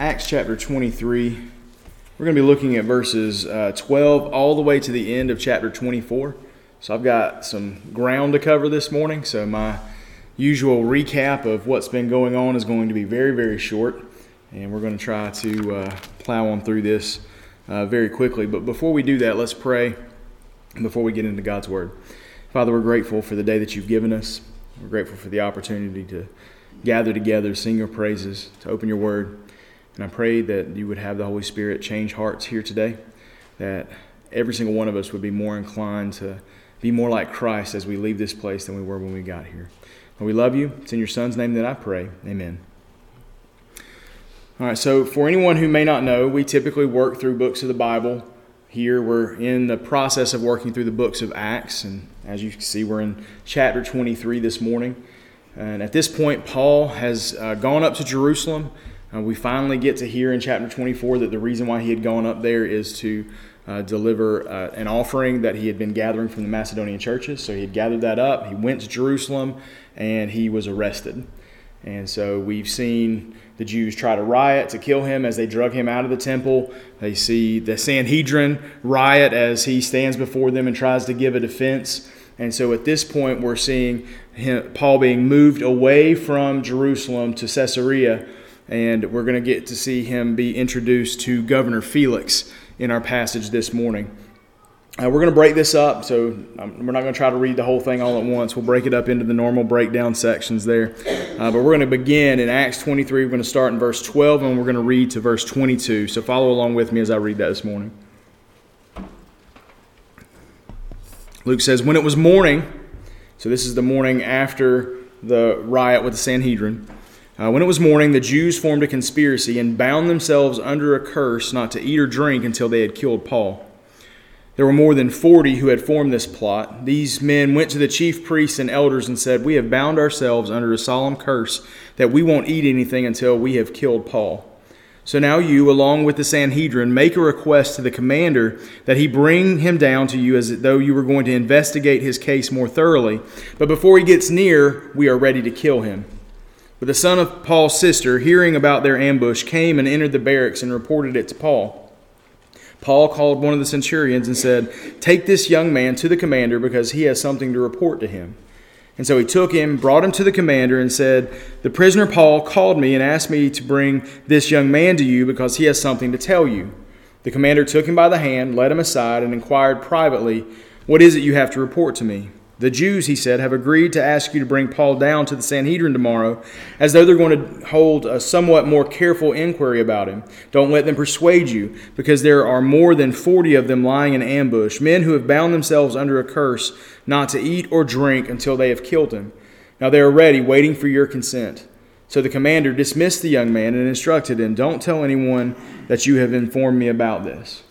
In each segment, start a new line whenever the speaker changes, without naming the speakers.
Acts chapter 23. We're going to be looking at verses uh, 12 all the way to the end of chapter 24. So I've got some ground to cover this morning. So my usual recap of what's been going on is going to be very, very short. And we're going to try to uh, plow on through this uh, very quickly. But before we do that, let's pray before we get into God's Word. Father, we're grateful for the day that you've given us. We're grateful for the opportunity to gather together, sing your praises, to open your word. And I pray that you would have the Holy Spirit change hearts here today, that every single one of us would be more inclined to be more like Christ as we leave this place than we were when we got here. And we love you. It's in your Son's name that I pray. Amen. All right, so for anyone who may not know, we typically work through books of the Bible. Here we're in the process of working through the books of Acts, and as you can see, we're in chapter 23 this morning. And at this point, Paul has uh, gone up to Jerusalem. Uh, we finally get to hear in chapter 24 that the reason why he had gone up there is to uh, deliver uh, an offering that he had been gathering from the Macedonian churches. So he had gathered that up. He went to Jerusalem and he was arrested. And so we've seen the Jews try to riot to kill him as they drug him out of the temple. They see the Sanhedrin riot as he stands before them and tries to give a defense. And so at this point, we're seeing him, Paul being moved away from Jerusalem to Caesarea, and we're going to get to see him be introduced to Governor Felix in our passage this morning. Uh, we're going to break this up, so um, we're not going to try to read the whole thing all at once. We'll break it up into the normal breakdown sections there. Uh, but we're going to begin in Acts 23. We're going to start in verse 12, and we're going to read to verse 22. So follow along with me as I read that this morning. Luke says, When it was morning, so this is the morning after the riot with the Sanhedrin. Uh, when it was morning, the Jews formed a conspiracy and bound themselves under a curse not to eat or drink until they had killed Paul. There were more than forty who had formed this plot. These men went to the chief priests and elders and said, We have bound ourselves under a solemn curse that we won't eat anything until we have killed Paul. So now you, along with the Sanhedrin, make a request to the commander that he bring him down to you as though you were going to investigate his case more thoroughly. But before he gets near, we are ready to kill him. But the son of Paul's sister, hearing about their ambush, came and entered the barracks and reported it to Paul. Paul called one of the centurions and said, Take this young man to the commander because he has something to report to him. And so he took him, brought him to the commander, and said, The prisoner Paul called me and asked me to bring this young man to you because he has something to tell you. The commander took him by the hand, led him aside, and inquired privately, What is it you have to report to me? The Jews, he said, have agreed to ask you to bring Paul down to the Sanhedrin tomorrow, as though they're going to hold a somewhat more careful inquiry about him. Don't let them persuade you, because there are more than forty of them lying in ambush, men who have bound themselves under a curse not to eat or drink until they have killed him. Now they are ready, waiting for your consent. So the commander dismissed the young man and instructed him, Don't tell anyone that you have informed me about this.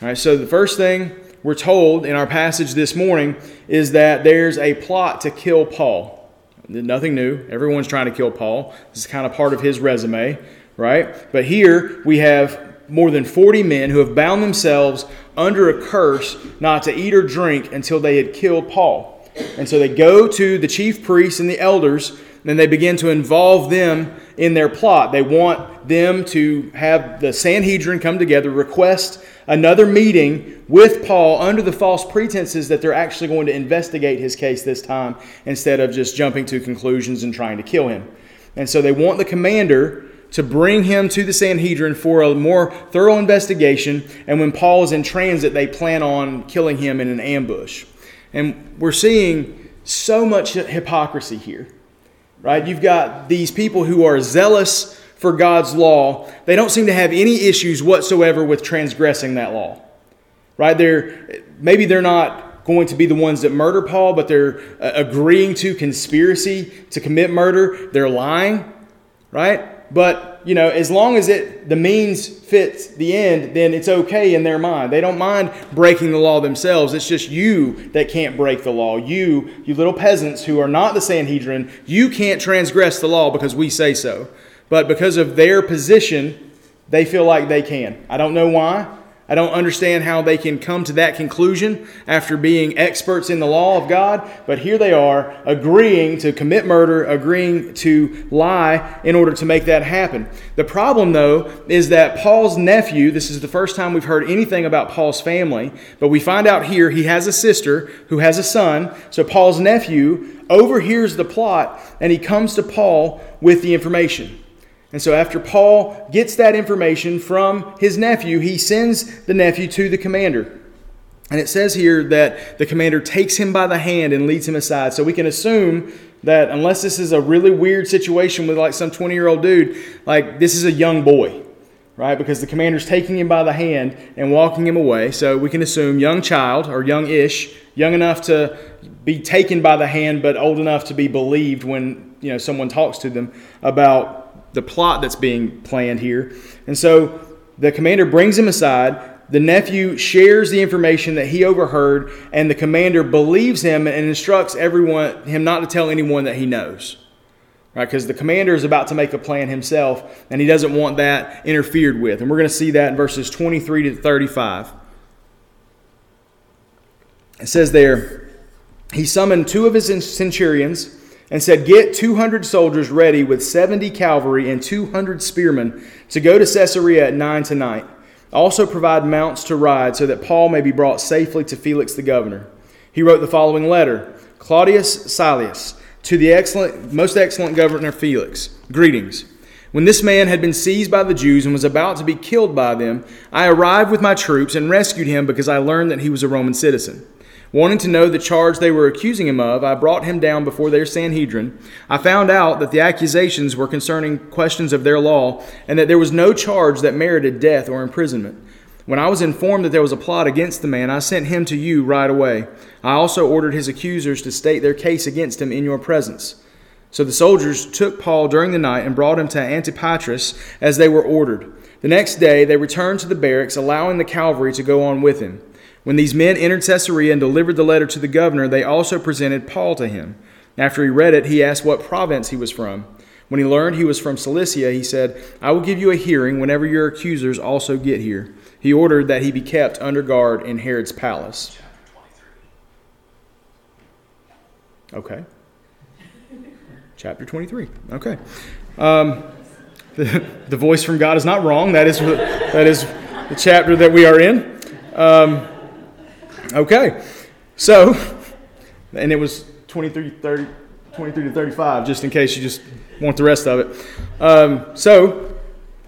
All right, so the first thing we're told in our passage this morning is that there's a plot to kill Paul. Nothing new. Everyone's trying to kill Paul. This is kind of part of his resume, right? But here we have more than 40 men who have bound themselves under a curse not to eat or drink until they had killed Paul. And so they go to the chief priests and the elders, and they begin to involve them in their plot. They want them to have the Sanhedrin come together, request another meeting with Paul under the false pretenses that they're actually going to investigate his case this time instead of just jumping to conclusions and trying to kill him. And so they want the commander to bring him to the Sanhedrin for a more thorough investigation. And when Paul is in transit, they plan on killing him in an ambush. And we're seeing so much hypocrisy here, right? You've got these people who are zealous for God's law, they don't seem to have any issues whatsoever with transgressing that law. Right? They're maybe they're not going to be the ones that murder Paul, but they're uh, agreeing to conspiracy to commit murder. They're lying, right? But you know, as long as it the means fits the end, then it's okay in their mind. They don't mind breaking the law themselves. It's just you that can't break the law. You, you little peasants who are not the Sanhedrin, you can't transgress the law because we say so but because of their position, they feel like they can. I don't know why. I don't understand how they can come to that conclusion after being experts in the law of God, but here they are agreeing to commit murder, agreeing to lie in order to make that happen. The problem, though, is that Paul's nephew, this is the first time we've heard anything about Paul's family, but we find out here he has a sister who has a son. So Paul's nephew overhears the plot and he comes to Paul with the information. And so, after Paul gets that information from his nephew, he sends the nephew to the commander. And it says here that the commander takes him by the hand and leads him aside. So, we can assume that unless this is a really weird situation with like some 20 year old dude, like this is a young boy, right? Because the commander's taking him by the hand and walking him away. So, we can assume young child or young ish, young enough to be taken by the hand, but old enough to be believed when you know someone talks to them about the plot that's being planned here. And so the commander brings him aside. The nephew shares the information that he overheard, and the commander believes him and instructs everyone him not to tell anyone that he knows. Right? Because the commander is about to make a plan himself, and he doesn't want that interfered with. And we're going to see that in verses 23 to 35. It says there, he summoned two of his centurions and said, Get 200 soldiers ready with 70 cavalry and 200 spearmen to go to Caesarea at 9 tonight. Also provide mounts to ride so that Paul may be brought safely to Felix the governor. He wrote the following letter Claudius Lysias, to the excellent, most excellent governor Felix, greetings. When this man had been seized by the Jews and was about to be killed by them, I arrived with my troops and rescued him because I learned that he was a Roman citizen. Wanting to know the charge they were accusing him of, I brought him down before their Sanhedrin. I found out that the accusations were concerning questions of their law, and that there was no charge that merited death or imprisonment. When I was informed that there was a plot against the man, I sent him to you right away. I also ordered his accusers to state their case against him in your presence. So the soldiers took Paul during the night and brought him to Antipatris as they were ordered. The next day they returned to the barracks, allowing the cavalry to go on with him. When these men entered Caesarea and delivered the letter to the governor, they also presented Paul to him. After he read it, he asked what province he was from. When he learned he was from Cilicia, he said, I will give you a hearing whenever your accusers also get here. He ordered that he be kept under guard in Herod's palace. Okay. Chapter 23. Okay. Um, the, the voice from God is not wrong. That is, that is the chapter that we are in. Um, Okay, so, and it was 23, 30, 23 to 35, just in case you just want the rest of it. Um, so,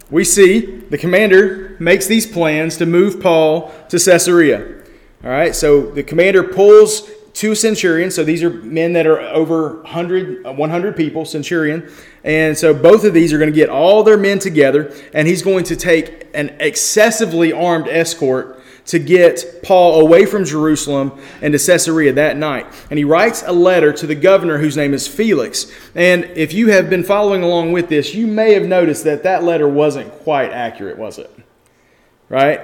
we see the commander makes these plans to move Paul to Caesarea. All right, so the commander pulls two centurions. So these are men that are over 100, 100 people, centurion. And so both of these are going to get all their men together, and he's going to take an excessively armed escort to get Paul away from Jerusalem and to Caesarea that night. And he writes a letter to the governor whose name is Felix. And if you have been following along with this, you may have noticed that that letter wasn't quite accurate, was it? Right?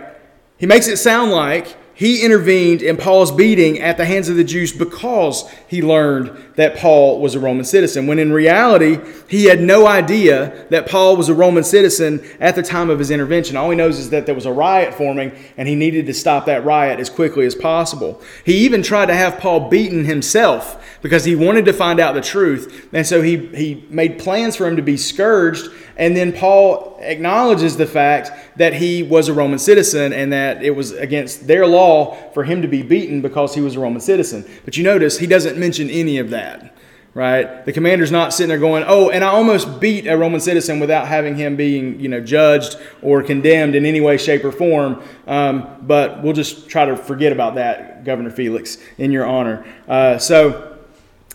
He makes it sound like he intervened in Paul's beating at the hands of the Jews because he learned that Paul was a Roman citizen, when in reality, he had no idea that Paul was a Roman citizen at the time of his intervention. All he knows is that there was a riot forming and he needed to stop that riot as quickly as possible. He even tried to have Paul beaten himself because he wanted to find out the truth. And so he, he made plans for him to be scourged. And then Paul acknowledges the fact that he was a Roman citizen and that it was against their law for him to be beaten because he was a Roman citizen. But you notice he doesn't mention any of that. Right? The commander's not sitting there going, "Oh, and I almost beat a Roman citizen without having him being, you know, judged or condemned in any way, shape, or form." Um, but we'll just try to forget about that, Governor Felix, in your honor. Uh, so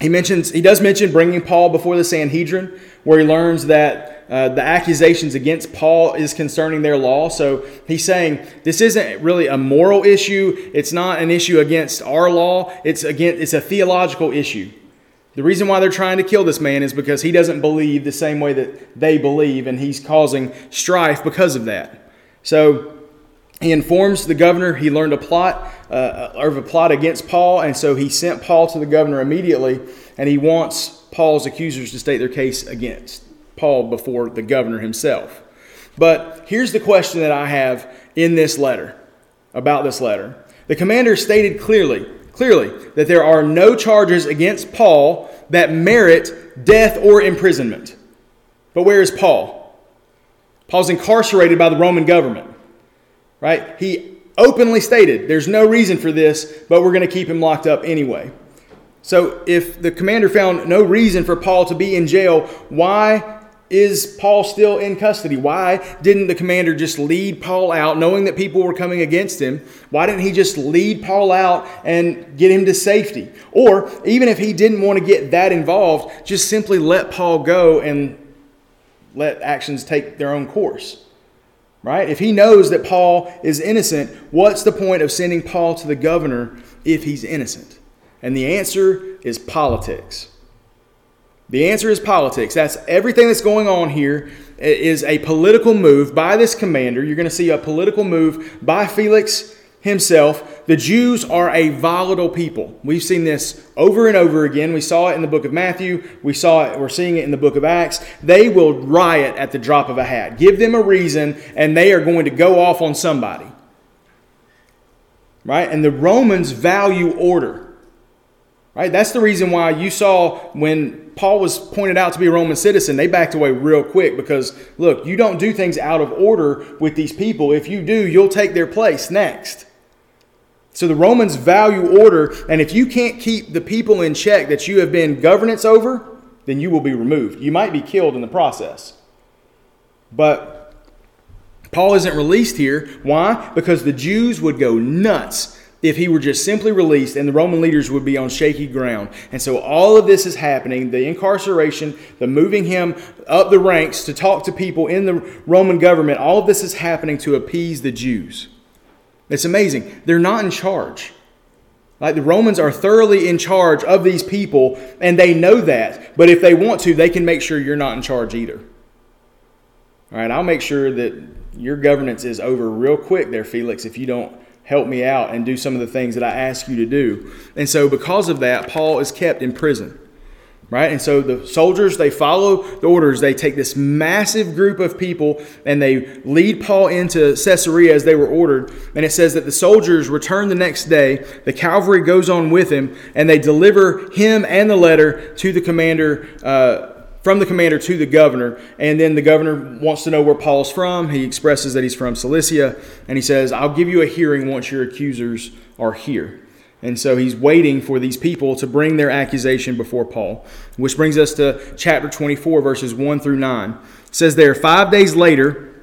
he mentions he does mention bringing Paul before the Sanhedrin, where he learns that uh, the accusations against Paul is concerning their law. So he's saying this isn't really a moral issue. It's not an issue against our law. It's again it's a theological issue. The reason why they're trying to kill this man is because he doesn't believe the same way that they believe, and he's causing strife because of that. So he informs the governor he learned a plot uh, of a plot against Paul, and so he sent Paul to the governor immediately, and he wants Paul's accusers to state their case against Paul before the governor himself. But here's the question that I have in this letter. about this letter. The commander stated clearly, clearly that there are no charges against Paul that merit death or imprisonment. But where is Paul? Paul's incarcerated by the Roman government. Right? He openly stated there's no reason for this, but we're going to keep him locked up anyway. So if the commander found no reason for Paul to be in jail, why is Paul still in custody? Why didn't the commander just lead Paul out, knowing that people were coming against him? Why didn't he just lead Paul out and get him to safety? Or even if he didn't want to get that involved, just simply let Paul go and let actions take their own course. Right? If he knows that Paul is innocent, what's the point of sending Paul to the governor if he's innocent? And the answer is politics. The answer is politics. That's everything that's going on here is a political move by this commander. You're going to see a political move by Felix himself. The Jews are a volatile people. We've seen this over and over again. We saw it in the book of Matthew. We saw it, we're seeing it in the book of Acts. They will riot at the drop of a hat. Give them a reason, and they are going to go off on somebody. Right? And the Romans value order. Right? That's the reason why you saw when Paul was pointed out to be a Roman citizen, they backed away real quick because, look, you don't do things out of order with these people. If you do, you'll take their place next. So the Romans value order, and if you can't keep the people in check that you have been governance over, then you will be removed. You might be killed in the process. But Paul isn't released here. Why? Because the Jews would go nuts if he were just simply released and the Roman leaders would be on shaky ground. And so all of this is happening the incarceration, the moving him up the ranks to talk to people in the Roman government all of this is happening to appease the Jews. It's amazing. They're not in charge. Like the Romans are thoroughly in charge of these people, and they know that. But if they want to, they can make sure you're not in charge either. All right, I'll make sure that your governance is over real quick there, Felix, if you don't help me out and do some of the things that I ask you to do. And so, because of that, Paul is kept in prison. Right? And so the soldiers, they follow the orders. They take this massive group of people and they lead Paul into Caesarea as they were ordered. And it says that the soldiers return the next day. The cavalry goes on with him and they deliver him and the letter to the commander. Uh, from the commander to the governor. And then the governor wants to know where Paul's from. He expresses that he's from Cilicia. And he says, I'll give you a hearing once your accusers are here. And so he's waiting for these people to bring their accusation before Paul. Which brings us to chapter 24, verses 1 through 9. It says there, five days later,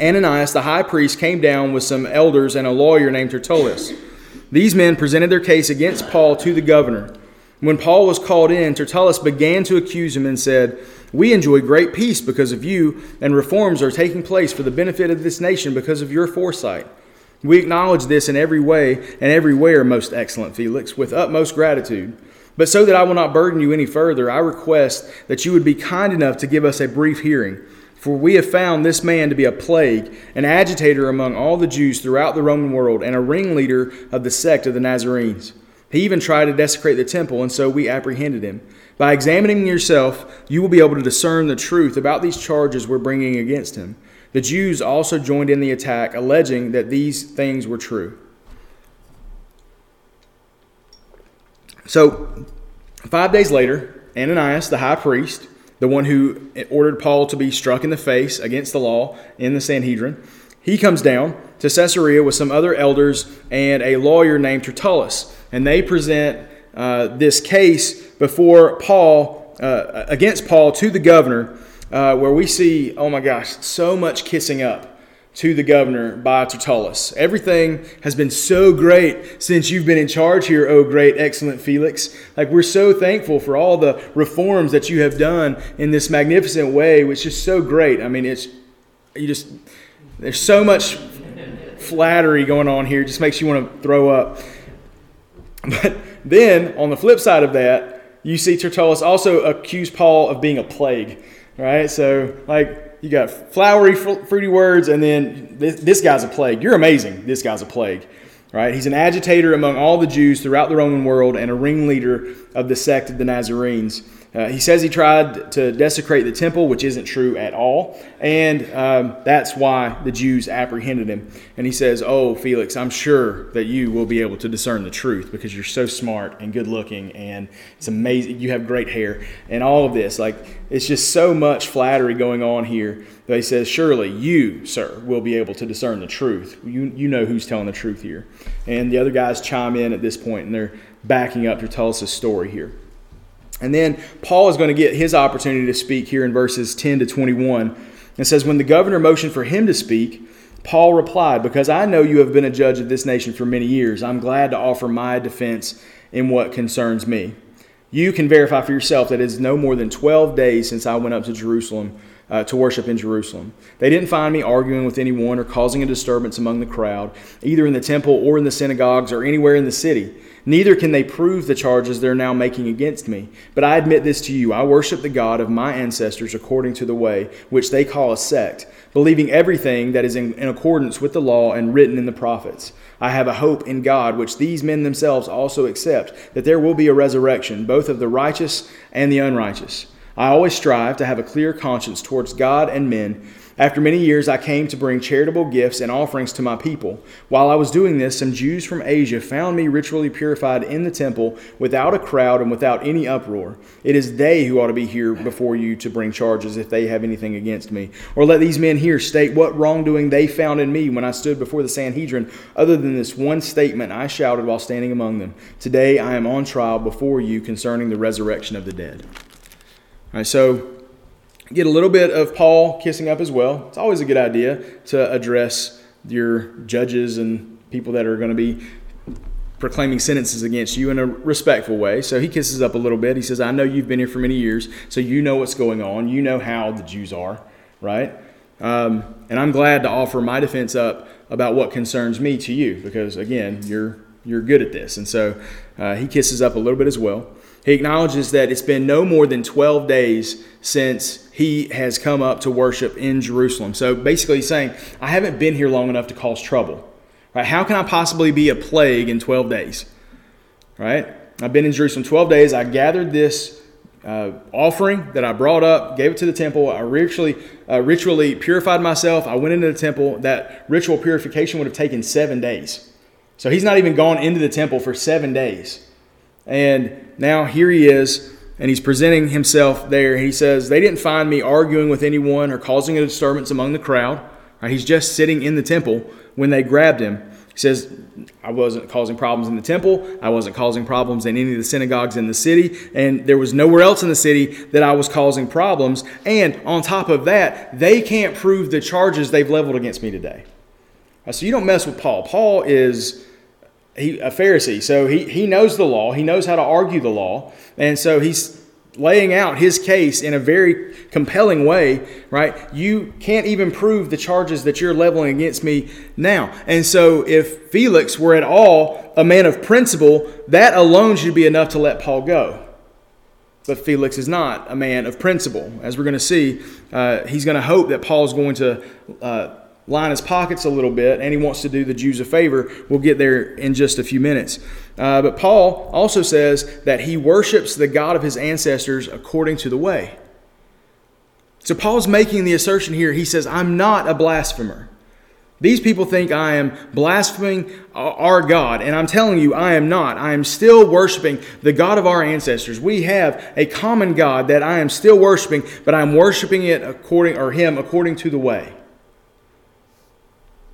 Ananias the high priest came down with some elders and a lawyer named Tertullus. These men presented their case against Paul to the governor. When Paul was called in, Tertullus began to accuse him and said, We enjoy great peace because of you, and reforms are taking place for the benefit of this nation because of your foresight. We acknowledge this in every way and everywhere, most excellent Felix, with utmost gratitude. But so that I will not burden you any further, I request that you would be kind enough to give us a brief hearing. For we have found this man to be a plague, an agitator among all the Jews throughout the Roman world, and a ringleader of the sect of the Nazarenes. He even tried to desecrate the temple, and so we apprehended him. By examining yourself, you will be able to discern the truth about these charges we're bringing against him. The Jews also joined in the attack, alleging that these things were true. So, five days later, Ananias, the high priest, the one who ordered Paul to be struck in the face against the law in the Sanhedrin, he comes down to Caesarea with some other elders and a lawyer named Tertullus and they present uh, this case before Paul, uh, against Paul to the governor, uh, where we see, oh my gosh, so much kissing up to the governor by Tertullus. Everything has been so great since you've been in charge here, oh great, excellent Felix. Like we're so thankful for all the reforms that you have done in this magnificent way, which is so great. I mean, it's you just there's so much flattery going on here, it just makes you want to throw up. But then on the flip side of that, you see Tertullus also accuse Paul of being a plague, right? So, like, you got flowery, fruity words, and then this, this guy's a plague. You're amazing. This guy's a plague, right? He's an agitator among all the Jews throughout the Roman world and a ringleader of the sect of the Nazarenes. Uh, he says he tried to desecrate the temple, which isn't true at all. And um, that's why the Jews apprehended him. And he says, Oh, Felix, I'm sure that you will be able to discern the truth because you're so smart and good looking and it's amazing. You have great hair and all of this. Like, it's just so much flattery going on here. But he says, Surely you, sir, will be able to discern the truth. You, you know who's telling the truth here. And the other guys chime in at this point and they're backing up to tell us a story here. And then Paul is going to get his opportunity to speak here in verses 10 to 21. It says, When the governor motioned for him to speak, Paul replied, Because I know you have been a judge of this nation for many years, I'm glad to offer my defense in what concerns me. You can verify for yourself that it is no more than 12 days since I went up to Jerusalem uh, to worship in Jerusalem. They didn't find me arguing with anyone or causing a disturbance among the crowd, either in the temple or in the synagogues or anywhere in the city. Neither can they prove the charges they're now making against me. But I admit this to you I worship the God of my ancestors according to the way, which they call a sect, believing everything that is in, in, accordance with the law and written in the prophets. I have a hope in God, which these men themselves also accept, that there will be a resurrection, both of the righteous and the unrighteous. I always strive to have a clear conscience towards God and men. After many years, I came to bring charitable gifts and offerings to my people. While I was doing this, some Jews from Asia found me ritually purified in the temple without a crowd and without any uproar. It is they who ought to be here before you to bring charges if they have anything against me. Or let these men here state what wrongdoing they found in me when I stood before the Sanhedrin, other than this one statement I shouted while standing among them. Today I am on trial before you concerning the resurrection of the dead. All right, so get a little bit of Paul kissing up as well. It's always a good idea to address your judges and people that are going to be proclaiming sentences against you in a respectful way. So he kisses up a little bit. He says, I know you've been here for many years, so you know what's going on. You know how the Jews are, right? Um, and I'm glad to offer my defense up about what concerns me to you because, again, you're, you're good at this. And so uh, he kisses up a little bit as well. He acknowledges that it's been no more than 12 days since he has come up to worship in Jerusalem. So basically, he's saying, I haven't been here long enough to cause trouble. Right? How can I possibly be a plague in 12 days? Right? I've been in Jerusalem 12 days. I gathered this uh, offering that I brought up, gave it to the temple. I ritually, uh, ritually purified myself. I went into the temple. That ritual purification would have taken seven days. So he's not even gone into the temple for seven days. And now here he is, and he's presenting himself there. He says, They didn't find me arguing with anyone or causing a disturbance among the crowd. Right, he's just sitting in the temple when they grabbed him. He says, I wasn't causing problems in the temple. I wasn't causing problems in any of the synagogues in the city. And there was nowhere else in the city that I was causing problems. And on top of that, they can't prove the charges they've leveled against me today. So you don't mess with Paul. Paul is he, a Pharisee, so he, he knows the law, he knows how to argue the law, and so he's laying out his case in a very compelling way, right? You can't even prove the charges that you're leveling against me now. And so if Felix were at all a man of principle, that alone should be enough to let Paul go. But Felix is not a man of principle. As we're going to see, uh, he's going to hope that Paul's going to uh, line his pockets a little bit, and he wants to do the Jews a favor. We'll get there in just a few minutes. Uh, but Paul also says that he worships the God of his ancestors according to the way. So Paul's making the assertion here. He says, I'm not a blasphemer. These people think I am blaspheming our God, and I'm telling you, I am not. I am still worshiping the God of our ancestors. We have a common God that I am still worshiping, but I'm worshiping it according or him according to the way.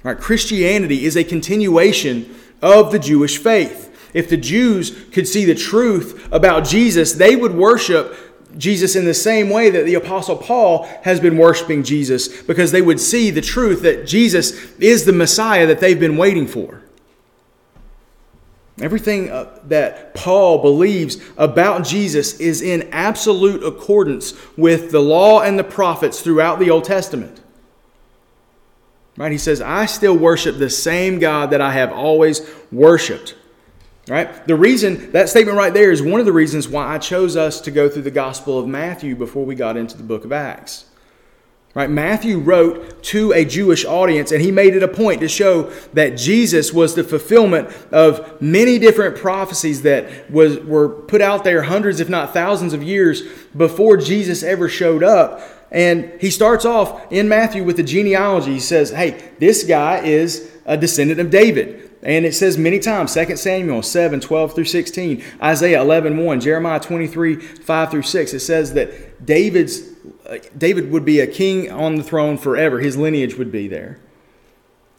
Right? Christianity is a continuation of the Jewish faith. If the Jews could see the truth about Jesus, they would worship Jesus in the same way that the Apostle Paul has been worshiping Jesus because they would see the truth that Jesus is the Messiah that they've been waiting for. Everything uh, that Paul believes about Jesus is in absolute accordance with the law and the prophets throughout the Old Testament. Right? He says, I still worship the same God that I have always worshiped. Right? The reason, that statement right there is one of the reasons why I chose us to go through the Gospel of Matthew before we got into the book of Acts. Right? Matthew wrote to a Jewish audience and he made it a point to show that Jesus was the fulfillment of many different prophecies that was, were put out there hundreds, if not thousands of years before Jesus ever showed up. And he starts off in Matthew with the genealogy. He says, Hey, this guy is a descendant of David. And it says many times 2 Samuel 7 12 through 16, Isaiah 11 1, Jeremiah 23 5 through 6. It says that David's uh, David would be a king on the throne forever. His lineage would be there.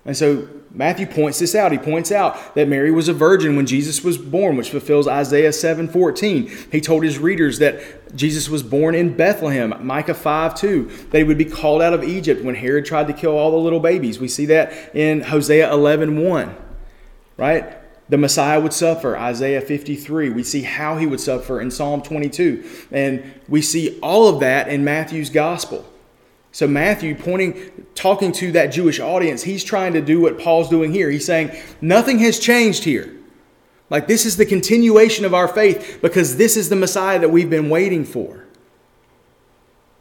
And so Matthew points this out. He points out that Mary was a virgin when Jesus was born, which fulfills Isaiah 7:14. He told his readers that Jesus was born in Bethlehem, Micah 5:2. That he would be called out of Egypt when Herod tried to kill all the little babies. We see that in Hosea 11:1. Right? the Messiah would suffer, Isaiah 53. We see how he would suffer in Psalm 22. And we see all of that in Matthew's gospel. So Matthew pointing talking to that Jewish audience, he's trying to do what Paul's doing here. He's saying nothing has changed here. Like this is the continuation of our faith because this is the Messiah that we've been waiting for.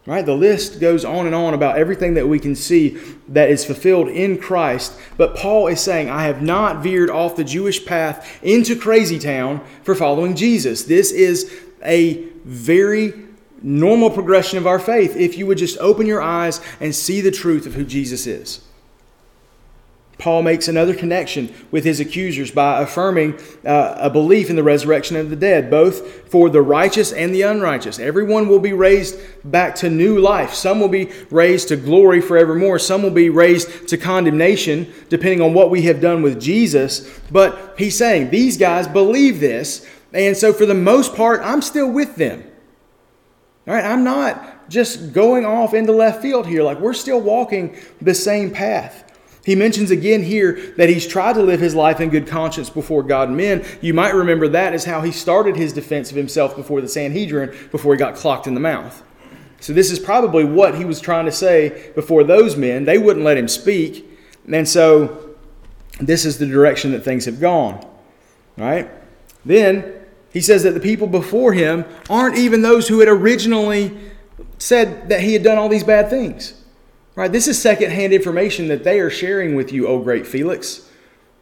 Right? The list goes on and on about everything that we can see that is fulfilled in Christ. But Paul is saying, I have not veered off the Jewish path into crazy town for following Jesus. This is a very normal progression of our faith if you would just open your eyes and see the truth of who Jesus is. Paul makes another connection with his accusers by affirming uh, a belief in the resurrection of the dead, both for the righteous and the unrighteous. Everyone will be raised back to new life. Some will be raised to glory forevermore. Some will be raised to condemnation, depending on what we have done with Jesus. But he's saying these guys believe this, and so for the most part, I'm still with them. All right, I'm not just going off into left field here. Like we're still walking the same path. He mentions again here that he's tried to live his life in good conscience before God and men. You might remember that is how he started his defense of himself before the Sanhedrin before he got clocked in the mouth. So, this is probably what he was trying to say before those men. They wouldn't let him speak. And so, this is the direction that things have gone. Right? Then, he says that the people before him aren't even those who had originally said that he had done all these bad things. Right? This is secondhand information that they are sharing with you, O great Felix.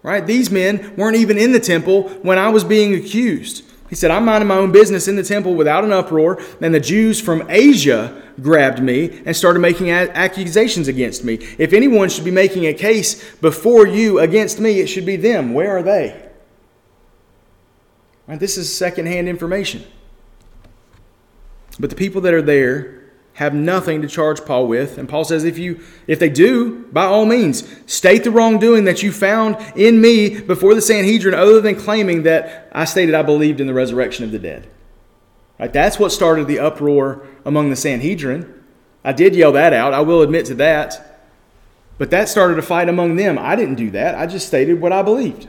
Right? These men weren't even in the temple when I was being accused. He said, I'm minding my own business in the temple without an uproar, and the Jews from Asia grabbed me and started making accusations against me. If anyone should be making a case before you against me, it should be them. Where are they? Right? This is secondhand information. But the people that are there have nothing to charge Paul with. And Paul says if you if they do, by all means, state the wrongdoing that you found in me before the Sanhedrin other than claiming that I stated I believed in the resurrection of the dead. Right? That's what started the uproar among the Sanhedrin. I did yell that out. I will admit to that. But that started a fight among them. I didn't do that. I just stated what I believed.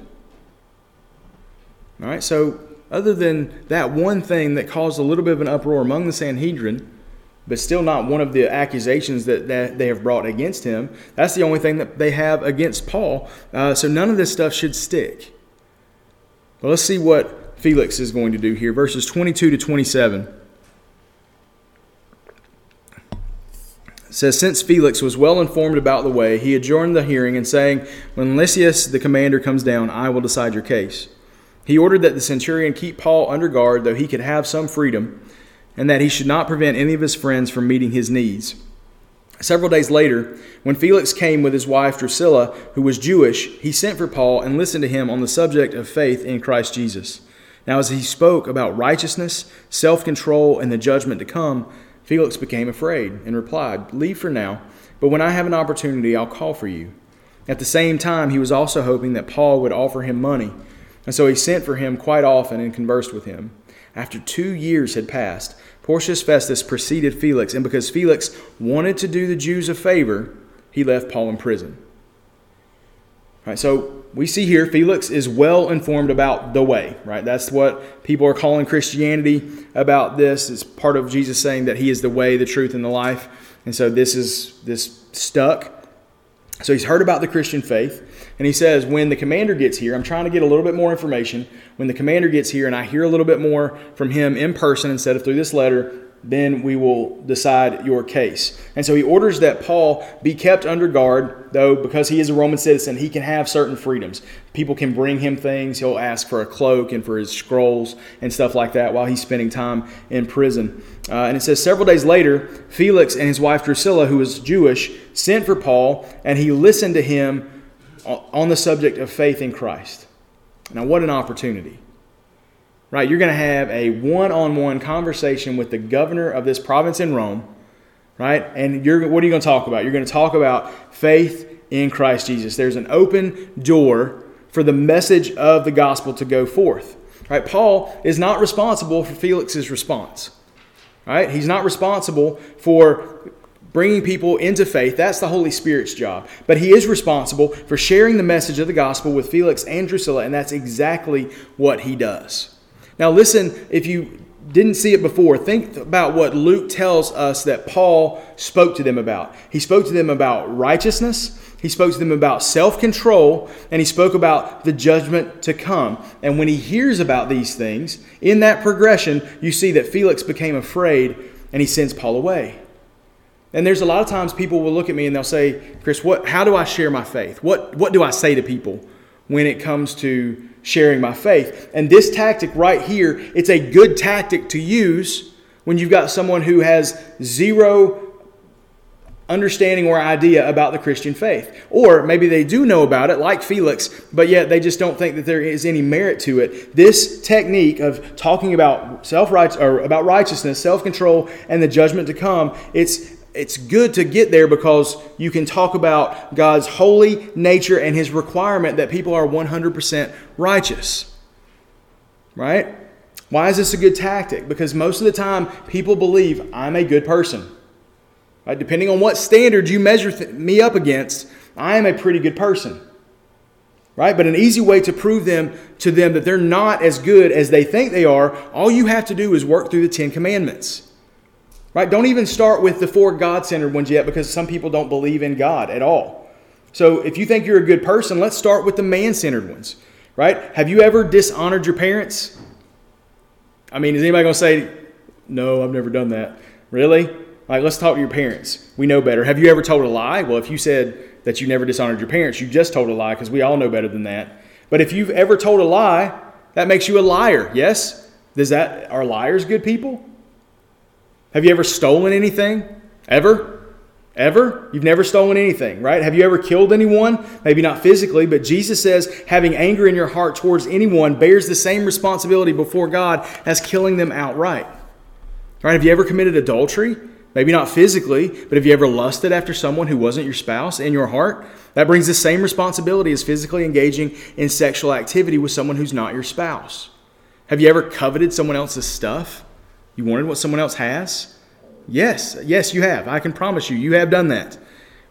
All right, so other than that one thing that caused a little bit of an uproar among the Sanhedrin, but still not one of the accusations that, that they have brought against him. That's the only thing that they have against Paul. Uh, so none of this stuff should stick. Well, let's see what Felix is going to do here. Verses 22 to 27. says, Since Felix was well informed about the way, he adjourned the hearing and saying, When Lysias the commander comes down, I will decide your case. He ordered that the centurion keep Paul under guard, though he could have some freedom and that he should not prevent any of his friends from meeting his needs. Several days later, when Felix came with his wife Drusilla, who was Jewish, he sent for Paul and listened to him on the subject of faith in Christ Jesus. Now, as he spoke about righteousness, self control, and the judgment to come, Felix became afraid and replied, Leave for now, but when I have an opportunity, I'll call for you. At the same time, he was also hoping that Paul would offer him money, and so he sent for him quite often and conversed with him. After two years had passed, Porcius Festus preceded Felix, and because Felix wanted to do the Jews a favor, he left Paul in prison. Right, so we see here Felix is well informed about the way, right? That's what people are calling Christianity about this. It's part of Jesus saying that he is the way, the truth, and the life. And so this is this stuck. So he's heard about the Christian faith. And he says, when the commander gets here, I'm trying to get a little bit more information. When the commander gets here and I hear a little bit more from him in person instead of through this letter, then we will decide your case. And so he orders that Paul be kept under guard, though, because he is a Roman citizen, he can have certain freedoms. People can bring him things. He'll ask for a cloak and for his scrolls and stuff like that while he's spending time in prison. Uh, and it says, several days later, Felix and his wife Drusilla, who was Jewish, sent for Paul, and he listened to him on the subject of faith in Christ. Now, what an opportunity right? You're going to have a one on one conversation with the governor of this province in Rome, right? And you're, what are you going to talk about? You're going to talk about faith in Christ Jesus. There's an open door for the message of the gospel to go forth. Right? Paul is not responsible for Felix's response. Right? He's not responsible for bringing people into faith. That's the Holy Spirit's job. But he is responsible for sharing the message of the gospel with Felix and Drusilla, and that's exactly what he does. Now, listen, if you didn't see it before, think about what Luke tells us that Paul spoke to them about. He spoke to them about righteousness, he spoke to them about self control, and he spoke about the judgment to come. And when he hears about these things, in that progression, you see that Felix became afraid and he sends Paul away. And there's a lot of times people will look at me and they'll say, Chris, what, how do I share my faith? What, what do I say to people when it comes to sharing my faith. And this tactic right here, it's a good tactic to use when you've got someone who has zero understanding or idea about the Christian faith. Or maybe they do know about it, like Felix, but yet they just don't think that there is any merit to it. This technique of talking about self right or about righteousness, self-control, and the judgment to come, it's it's good to get there because you can talk about God's holy nature and his requirement that people are 100% righteous. Right? Why is this a good tactic? Because most of the time people believe I'm a good person. Right? Depending on what standard you measure th- me up against, I am a pretty good person. Right? But an easy way to prove them to them that they're not as good as they think they are, all you have to do is work through the 10 commandments. Right? Don't even start with the four God centered ones yet because some people don't believe in God at all. So if you think you're a good person, let's start with the man centered ones. Right? Have you ever dishonored your parents? I mean, is anybody going to say, no, I've never done that? Really? Like, let's talk to your parents. We know better. Have you ever told a lie? Well, if you said that you never dishonored your parents, you just told a lie because we all know better than that. But if you've ever told a lie, that makes you a liar. Yes? Does that are liars good people? Have you ever stolen anything? Ever? Ever? You've never stolen anything, right? Have you ever killed anyone? Maybe not physically, but Jesus says having anger in your heart towards anyone bears the same responsibility before God as killing them outright. Right? Have you ever committed adultery? Maybe not physically, but have you ever lusted after someone who wasn't your spouse in your heart? That brings the same responsibility as physically engaging in sexual activity with someone who's not your spouse. Have you ever coveted someone else's stuff? You wanted what someone else has? Yes, yes, you have. I can promise you, you have done that.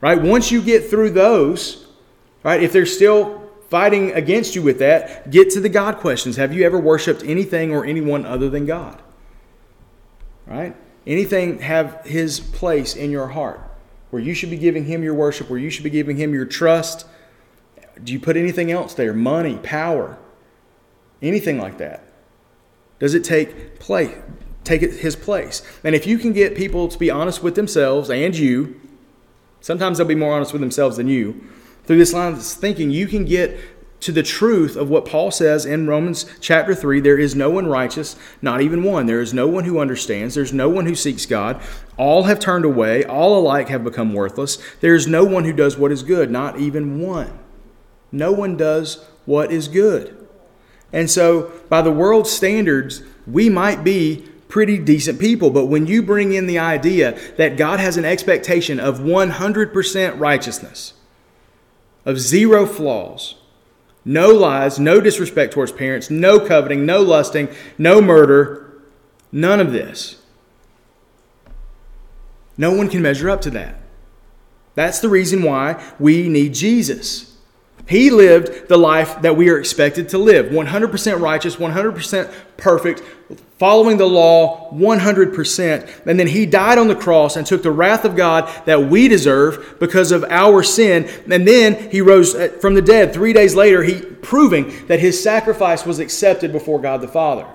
Right? Once you get through those, right, if they're still fighting against you with that, get to the God questions. Have you ever worshiped anything or anyone other than God? Right? Anything have his place in your heart where you should be giving him your worship, where you should be giving him your trust? Do you put anything else there? Money, power, anything like that? Does it take place? Take his place. And if you can get people to be honest with themselves and you, sometimes they'll be more honest with themselves than you, through this line of thinking, you can get to the truth of what Paul says in Romans chapter 3 there is no one righteous, not even one. There is no one who understands. There's no one who seeks God. All have turned away. All alike have become worthless. There is no one who does what is good, not even one. No one does what is good. And so, by the world's standards, we might be pretty decent people. But when you bring in the idea that God has an expectation of 100% righteousness, of zero flaws, no lies, no disrespect towards parents, no coveting, no lusting, no murder, none of this. No one can measure up to that. That's the reason why we need Jesus. He lived the life that we are expected to live 100% righteous, 100% perfect, following the law 100%. And then he died on the cross and took the wrath of God that we deserve because of our sin. And then he rose uh, from the dead three days later, he proving that his sacrifice was accepted before God the Father.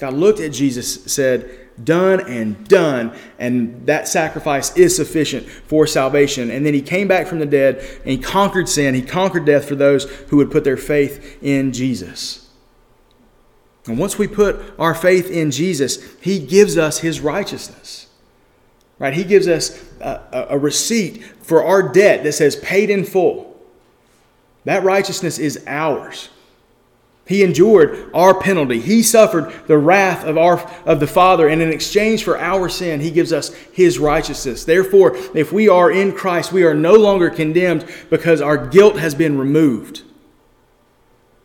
God looked at Jesus, said, Done and done. And that sacrifice is sufficient for salvation. And then he came back from the dead and he conquered sin. He conquered death for those who would put their faith in Jesus. And once we put our faith in Jesus, he gives us his righteousness. Right? He gives us a, a receipt for our debt that says paid in full. That righteousness is ours. He endured our penalty. He suffered the wrath of, our, of the Father, and in exchange for our sin, He gives us His righteousness. Therefore, if we are in Christ, we are no longer condemned because our guilt has been removed.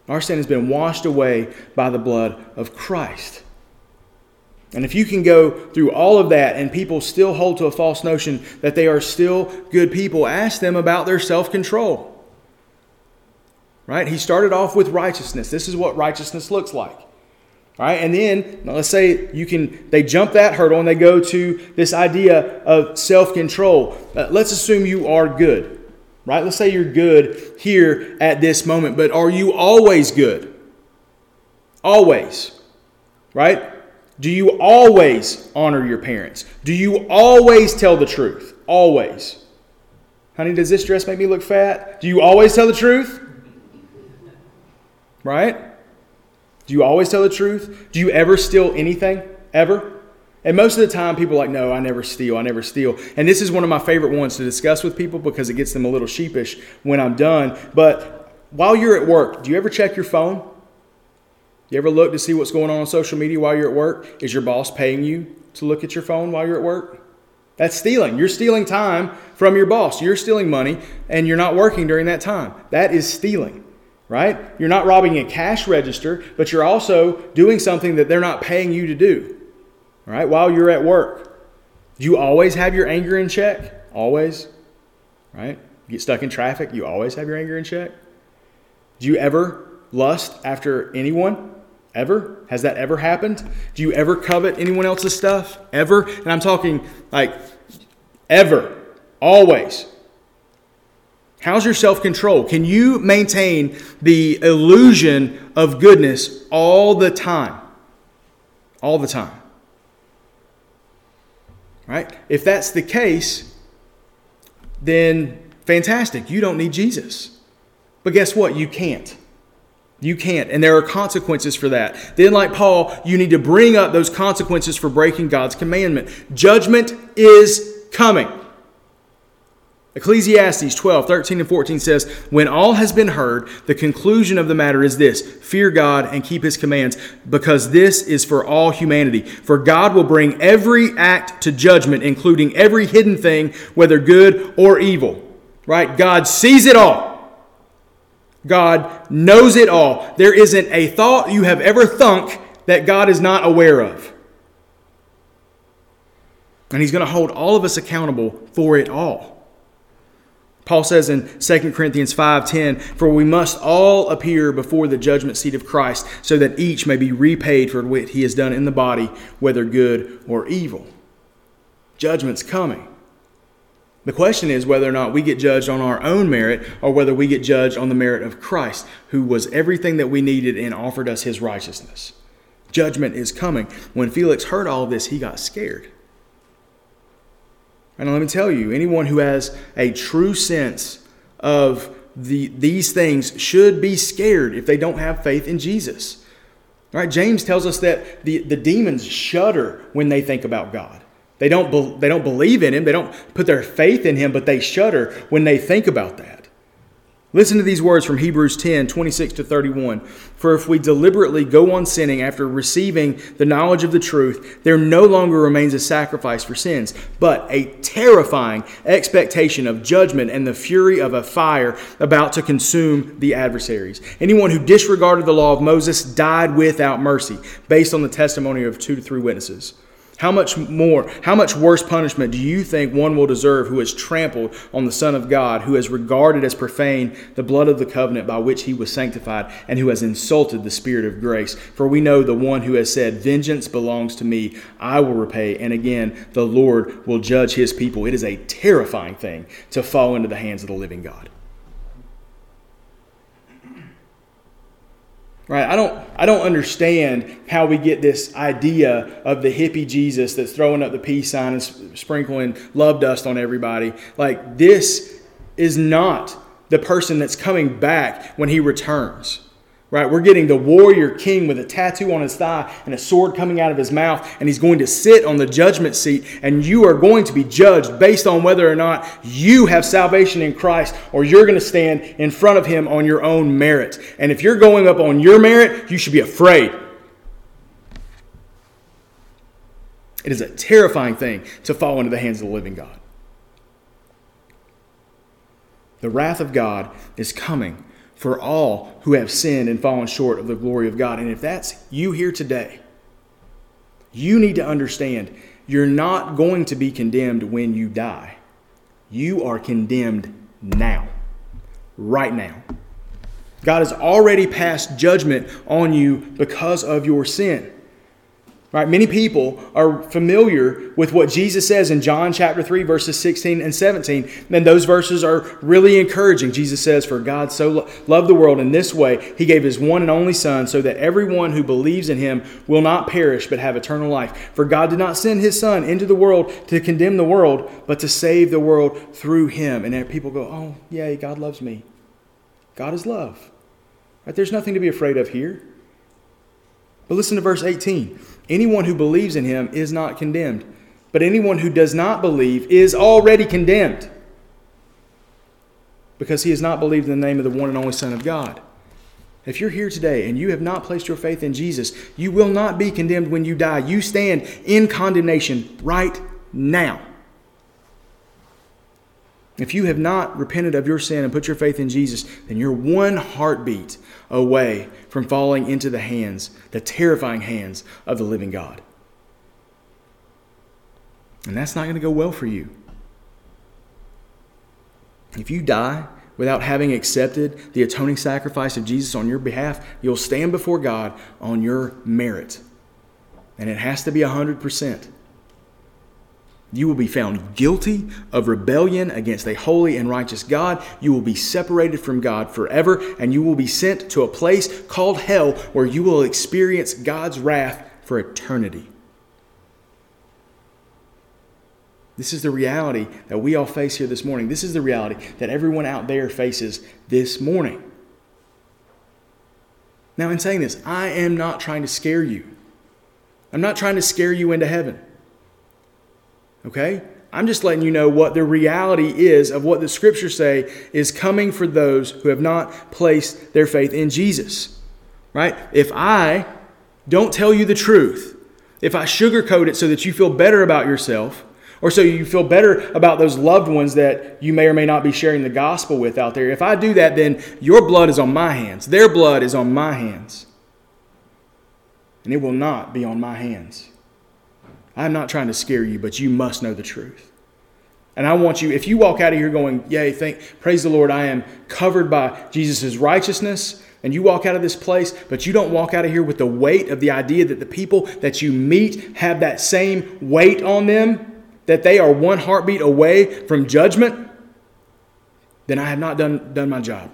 Our sin has been washed away by the blood of Christ. And if you can go through all of that and people still hold to a false notion that they are still good people, ask them about their self control. Right? He started off with righteousness. This is what righteousness looks like. Right, and then let's say you can they jump that hurdle and they go to this idea of self-control. Uh, let's assume you are good. Right? Let's say you're good here at this moment, but are you always good? Always. Right? Do you always honor your parents? Do you always tell the truth? Always. Honey, does this dress make me look fat? Do you always tell the truth? Right? Do you always tell the truth? Do you ever steal anything? Ever? And most of the time, people are like, no, I never steal. I never steal. And this is one of my favorite ones to discuss with people because it gets them a little sheepish when I'm done. But while you're at work, do you ever check your phone? You ever look to see what's going on on social media while you're at work? Is your boss paying you to look at your phone while you're at work? That's stealing. You're stealing time from your boss. You're stealing money and you're not working during that time. That is stealing right? You're not robbing a cash register, but you're also doing something that they're not paying you to do, right? While you're at work. Do you always have your anger in check? Always, right? You get stuck in traffic, you always have your anger in check. Do you ever lust after anyone? Ever? Has that ever happened? Do you ever covet anyone else's stuff? Ever? And I'm talking like ever, always. How's your self control? Can you maintain the illusion of goodness all the time? All the time. Right? If that's the case, then fantastic. You don't need Jesus. But guess what? You can't. You can't. And there are consequences for that. Then, like Paul, you need to bring up those consequences for breaking God's commandment. Judgment is coming. Ecclesiastes 12, 13, and 14 says, When all has been heard, the conclusion of the matter is this fear God and keep his commands, because this is for all humanity. For God will bring every act to judgment, including every hidden thing, whether good or evil. Right? God sees it all. God knows it all. There isn't a thought you have ever thunk that God is not aware of. And he's going to hold all of us accountable for it all. Paul says in 2 Corinthians 5:10, "For we must all appear before the judgment seat of Christ, so that each may be repaid for what he has done in the body, whether good or evil." Judgment's coming. The question is whether or not we get judged on our own merit or whether we get judged on the merit of Christ, who was everything that we needed and offered us his righteousness. Judgment is coming. When Felix heard all this, he got scared. And let me tell you, anyone who has a true sense of the, these things should be scared if they don't have faith in Jesus. Right? James tells us that the, the demons shudder when they think about God. They don't, be, they don't believe in Him, they don't put their faith in Him, but they shudder when they think about that. Listen to these words from Hebrews 10 26 to 31. For if we deliberately go on sinning after receiving the knowledge of the truth, there no longer remains a sacrifice for sins, but a terrifying expectation of judgment and the fury of a fire about to consume the adversaries. Anyone who disregarded the law of Moses died without mercy, based on the testimony of two to three witnesses. How much more, how much worse punishment do you think one will deserve who has trampled on the Son of God, who has regarded as profane the blood of the covenant by which he was sanctified, and who has insulted the Spirit of grace? For we know the one who has said, Vengeance belongs to me, I will repay. And again, the Lord will judge his people. It is a terrifying thing to fall into the hands of the living God. Right? I don't I don't understand how we get this idea of the hippie Jesus that's throwing up the peace sign and sprinkling love dust on everybody. Like this is not the person that's coming back when he returns. Right? We're getting the warrior king with a tattoo on his thigh and a sword coming out of his mouth, and he's going to sit on the judgment seat, and you are going to be judged based on whether or not you have salvation in Christ or you're going to stand in front of him on your own merit. And if you're going up on your merit, you should be afraid. It is a terrifying thing to fall into the hands of the living God. The wrath of God is coming for all who have sinned and fallen short of the glory of God. And if that's you here today, you need to understand you're not going to be condemned when you die. You are condemned now, right now. God has already passed judgment on you because of your sin. Right? Many people are familiar with what Jesus says in John chapter 3, verses 16 and 17. And those verses are really encouraging. Jesus says, For God so loved the world in this way, he gave his one and only Son, so that everyone who believes in him will not perish, but have eternal life. For God did not send his Son into the world to condemn the world, but to save the world through him. And people go, Oh, yay, God loves me. God is love. Right? There's nothing to be afraid of here. But listen to verse 18. Anyone who believes in him is not condemned, but anyone who does not believe is already condemned because he has not believed in the name of the one and only Son of God. If you're here today and you have not placed your faith in Jesus, you will not be condemned when you die. You stand in condemnation right now. If you have not repented of your sin and put your faith in Jesus, then you're one heartbeat away from falling into the hands, the terrifying hands of the living God. And that's not going to go well for you. If you die without having accepted the atoning sacrifice of Jesus on your behalf, you'll stand before God on your merit. And it has to be 100%. You will be found guilty of rebellion against a holy and righteous God. You will be separated from God forever, and you will be sent to a place called hell where you will experience God's wrath for eternity. This is the reality that we all face here this morning. This is the reality that everyone out there faces this morning. Now, in saying this, I am not trying to scare you. I'm not trying to scare you into heaven. Okay? I'm just letting you know what the reality is of what the scriptures say is coming for those who have not placed their faith in Jesus. Right? If I don't tell you the truth, if I sugarcoat it so that you feel better about yourself, or so you feel better about those loved ones that you may or may not be sharing the gospel with out there, if I do that, then your blood is on my hands. Their blood is on my hands. And it will not be on my hands. I'm not trying to scare you, but you must know the truth. And I want you, if you walk out of here going, Yay, thank, praise the Lord, I am covered by Jesus' righteousness, and you walk out of this place, but you don't walk out of here with the weight of the idea that the people that you meet have that same weight on them, that they are one heartbeat away from judgment, then I have not done, done my job.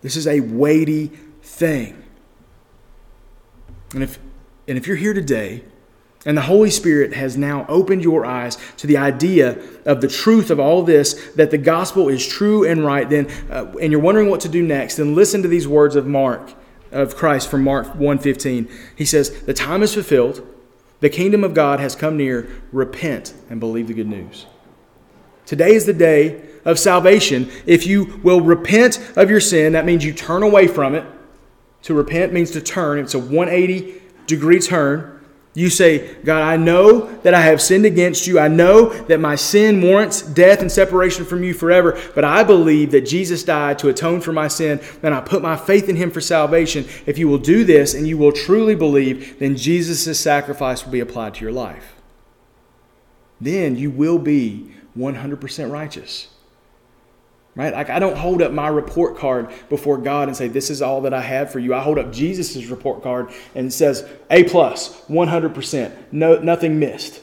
This is a weighty thing. And if and if you're here today and the Holy Spirit has now opened your eyes to the idea of the truth of all this, that the gospel is true and right, then, uh, and you're wondering what to do next, then listen to these words of Mark, of Christ from Mark 1.15. He says, The time is fulfilled, the kingdom of God has come near, repent and believe the good news. Today is the day of salvation. If you will repent of your sin, that means you turn away from it. To repent means to turn. It's a 180 degree turn. You say, God, I know that I have sinned against you. I know that my sin warrants death and separation from you forever, but I believe that Jesus died to atone for my sin, and I put my faith in him for salvation. If you will do this and you will truly believe, then Jesus' sacrifice will be applied to your life. Then you will be 100% righteous right? Like I don't hold up my report card before God and say, "This is all that I have for you." I hold up Jesus' report card and says, "A plus, one hundred percent, no, nothing missed."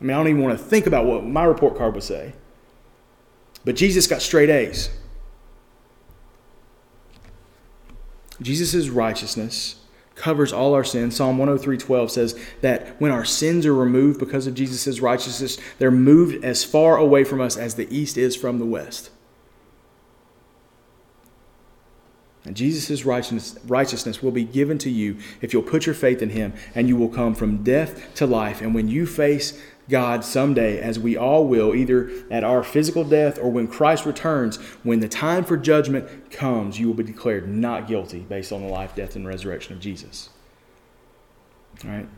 I mean, I don't even want to think about what my report card would say. But Jesus got straight A's. Jesus' righteousness covers all our sins. Psalm 103:12 says that when our sins are removed because of Jesus' righteousness, they're moved as far away from us as the east is from the west. And Jesus' righteousness, righteousness will be given to you if you'll put your faith in him, and you will come from death to life. And when you face God someday, as we all will, either at our physical death or when Christ returns, when the time for judgment comes, you will be declared not guilty based on the life, death, and resurrection of Jesus. All right?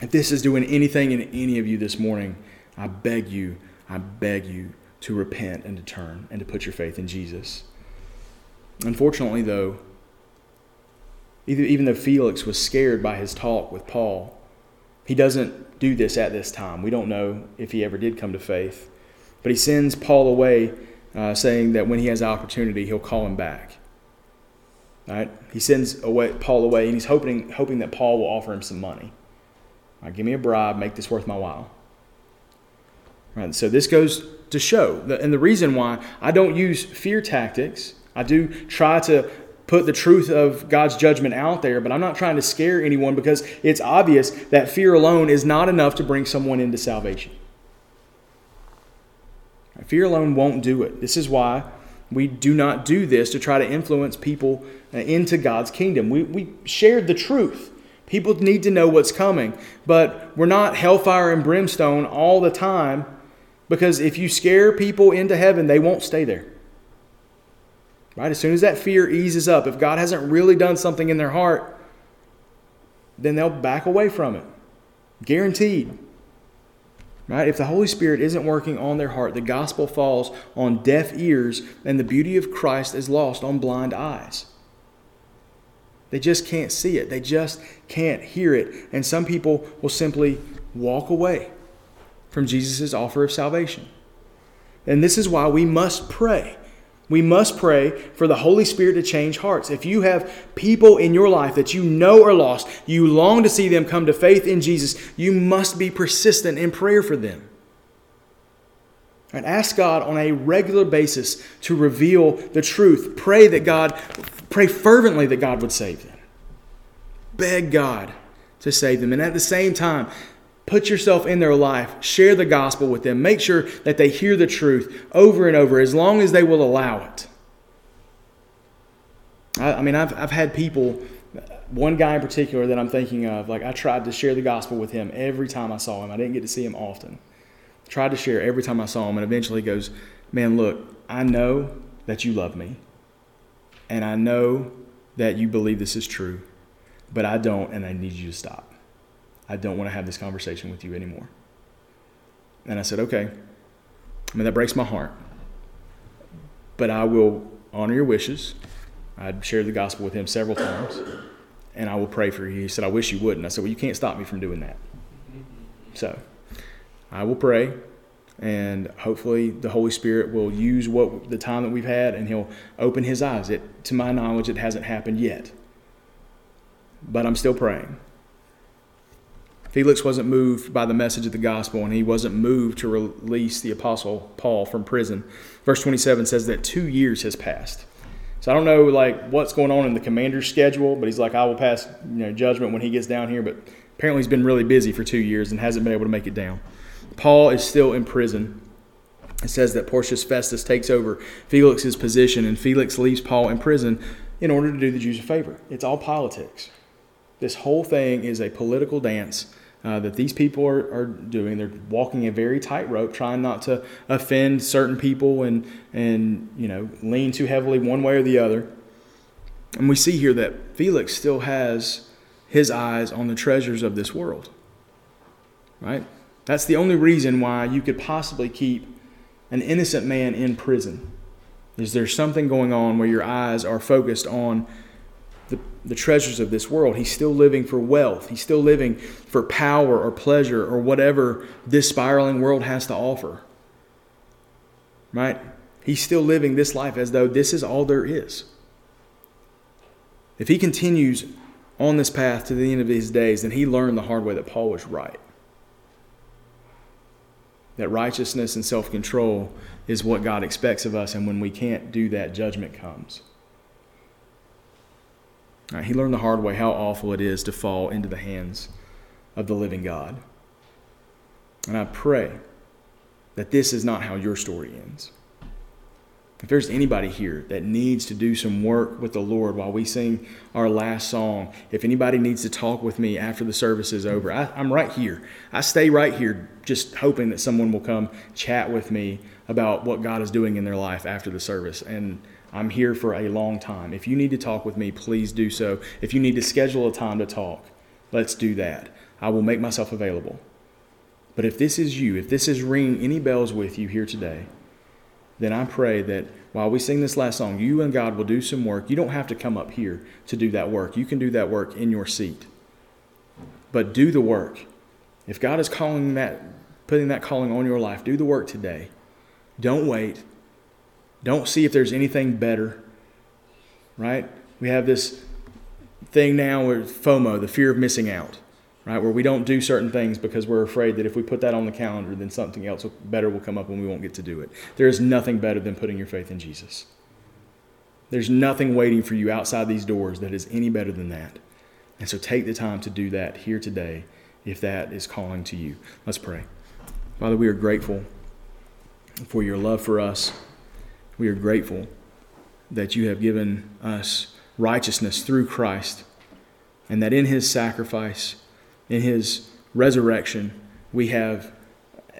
If this is doing anything in any of you this morning, I beg you, I beg you to repent and to turn and to put your faith in Jesus. Unfortunately, though, even though Felix was scared by his talk with Paul, he doesn't do this at this time. We don't know if he ever did come to faith. But he sends Paul away, uh, saying that when he has opportunity, he'll call him back. Right? He sends away, Paul away, and he's hoping, hoping that Paul will offer him some money. Right, give me a bribe, make this worth my while. Right, so this goes to show, and the reason why I don't use fear tactics, I do try to put the truth of God's judgment out there, but I'm not trying to scare anyone because it's obvious that fear alone is not enough to bring someone into salvation. Fear alone won't do it. This is why we do not do this to try to influence people uh, into God's kingdom. We, we shared the truth. People need to know what's coming, but we're not hellfire and brimstone all the time because if you scare people into heaven, they won't stay there. Right? As soon as that fear eases up, if God hasn't really done something in their heart, then they'll back away from it. Guaranteed. Right? If the Holy Spirit isn't working on their heart, the gospel falls on deaf ears, and the beauty of Christ is lost on blind eyes. They just can't see it. They just can't hear it. And some people will simply walk away from Jesus' offer of salvation. And this is why we must pray. We must pray for the Holy Spirit to change hearts. If you have people in your life that you know are lost, you long to see them come to faith in Jesus, you must be persistent in prayer for them. And ask God on a regular basis to reveal the truth. Pray that God, pray fervently that God would save them. Beg God to save them. And at the same time, Put yourself in their life, share the gospel with them, make sure that they hear the truth over and over as long as they will allow it. I, I mean, I've, I've had people, one guy in particular that I'm thinking of, like I tried to share the gospel with him every time I saw him. I didn't get to see him often. Tried to share every time I saw him, and eventually he goes, Man, look, I know that you love me, and I know that you believe this is true, but I don't, and I need you to stop. I don't want to have this conversation with you anymore. And I said, Okay. I mean, that breaks my heart. But I will honor your wishes. I'd shared the gospel with him several times, and I will pray for you. He said, I wish you wouldn't. I said, Well, you can't stop me from doing that. So I will pray, and hopefully the Holy Spirit will use what the time that we've had, and He'll open His eyes. It, to my knowledge, it hasn't happened yet, but I'm still praying. Felix wasn't moved by the message of the gospel, and he wasn't moved to release the apostle Paul from prison. Verse 27 says that two years has passed. So I don't know like what's going on in the commander's schedule, but he's like, I will pass you know judgment when he gets down here. But apparently he's been really busy for two years and hasn't been able to make it down. Paul is still in prison. It says that Porcius Festus takes over Felix's position, and Felix leaves Paul in prison in order to do the Jews a favor. It's all politics. This whole thing is a political dance uh, that these people are, are doing. They're walking a very tightrope, trying not to offend certain people and, and you know lean too heavily one way or the other. And we see here that Felix still has his eyes on the treasures of this world. Right? That's the only reason why you could possibly keep an innocent man in prison. Is there something going on where your eyes are focused on the, the treasures of this world. He's still living for wealth. He's still living for power or pleasure or whatever this spiraling world has to offer. Right? He's still living this life as though this is all there is. If he continues on this path to the end of his days, then he learned the hard way that Paul was right. That righteousness and self control is what God expects of us, and when we can't do that, judgment comes. Right, he learned the hard way how awful it is to fall into the hands of the living God. And I pray that this is not how your story ends. If there's anybody here that needs to do some work with the Lord while we sing our last song, if anybody needs to talk with me after the service is over, I, am right here. I stay right here just hoping that someone will come chat with me about what God is doing in their life after the service. And I'm here for a long time. If you need to talk with me, please do so. If you need to schedule a time to talk, let's do that. I will make myself available. But if this is you, if this is ringing any bells with you here today, then I pray that while we sing this last song, you and God will do some work. You don't have to come up here to do that work. You can do that work in your seat. But do the work. If God is calling that, putting that calling on your life, do the work today. Don't wait. Don't see if there's anything better. Right? We have this thing now with FOMO, the fear of missing out right? Where we don't do certain things because we're afraid that if we put that on the calendar, then something else better will come up and we won't get to do it. There is nothing better than putting your faith in Jesus. There's nothing waiting for you outside these doors that is any better than that. And so take the time to do that here today if that is calling to you. Let's pray. Father, we are grateful for your love for us. We are grateful that you have given us righteousness through Christ and that in his sacrifice, in his resurrection, we have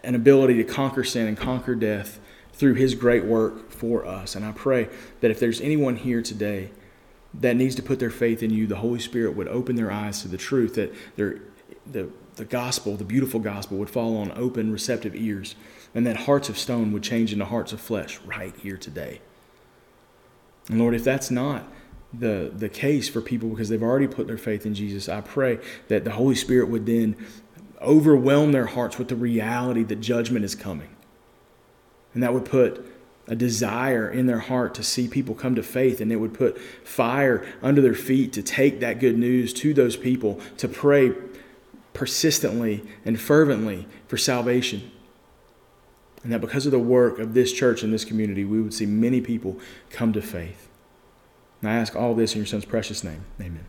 an ability to conquer sin and conquer death through his great work for us. And I pray that if there's anyone here today that needs to put their faith in you, the Holy Spirit would open their eyes to the truth, that the, the gospel, the beautiful gospel, would fall on open, receptive ears, and that hearts of stone would change into hearts of flesh right here today. And Lord, if that's not the, the case for people because they've already put their faith in Jesus, I pray that the Holy Spirit would then overwhelm their hearts with the reality that judgment is coming. And that would put a desire in their heart to see people come to faith, and it would put fire under their feet to take that good news to those people, to pray persistently and fervently for salvation. And that because of the work of this church and this community, we would see many people come to faith. And I ask all this in your son's precious name. Amen.